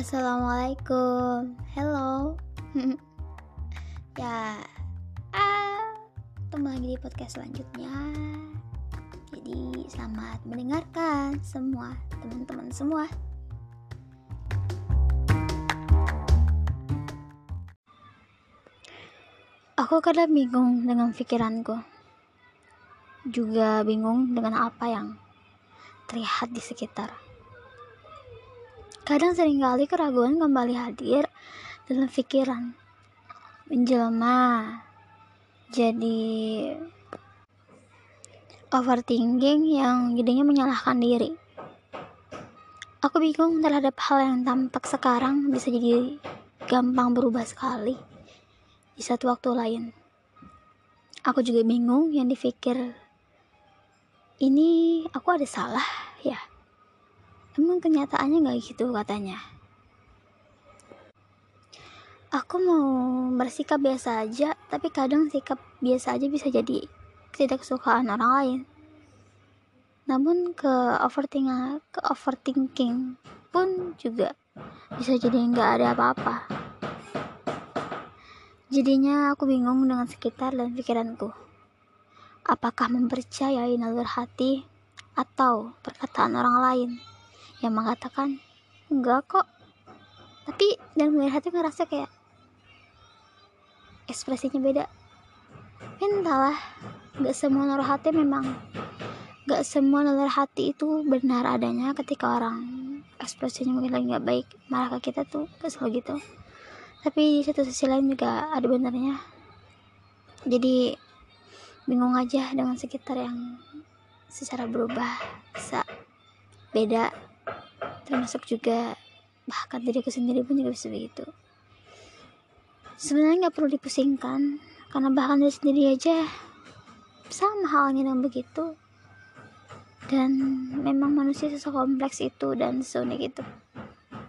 Assalamualaikum, hello. ya, ah, lagi di podcast selanjutnya. Jadi selamat mendengarkan semua teman-teman semua. Aku kadang bingung dengan pikiranku. Juga bingung dengan apa yang terlihat di sekitar. Kadang sering kali keraguan kembali hadir dalam pikiran, menjelma jadi overthinking yang jadinya menyalahkan diri. Aku bingung terhadap hal yang tampak sekarang bisa jadi gampang berubah sekali di satu waktu lain. Aku juga bingung yang dipikir ini aku ada salah ya. Emang kenyataannya gak gitu katanya. Aku mau bersikap biasa aja, tapi kadang sikap biasa aja bisa jadi tidak kesukaan orang lain. Namun ke overthinking ke overthinking pun juga bisa jadi nggak ada apa-apa. Jadinya aku bingung dengan sekitar dan pikiranku. Apakah mempercayai nalur hati atau perkataan orang lain yang mengatakan enggak kok. Tapi dalam nalur hati ngerasa kayak ekspresinya beda. Entahlah gak semua nalur hati memang gak semua nalur hati itu benar adanya ketika orang ekspresinya mungkin lagi gak baik malah ke kita tuh kesel gitu. Tapi di satu sisi lain juga ada benarnya. Jadi bingung aja dengan sekitar yang secara berubah bisa beda termasuk juga bahkan diriku sendiri pun juga bisa begitu. Sebenarnya nggak perlu dipusingkan karena bahkan diri sendiri aja sama halnya dengan begitu. Dan memang manusia sekompleks itu dan seunik itu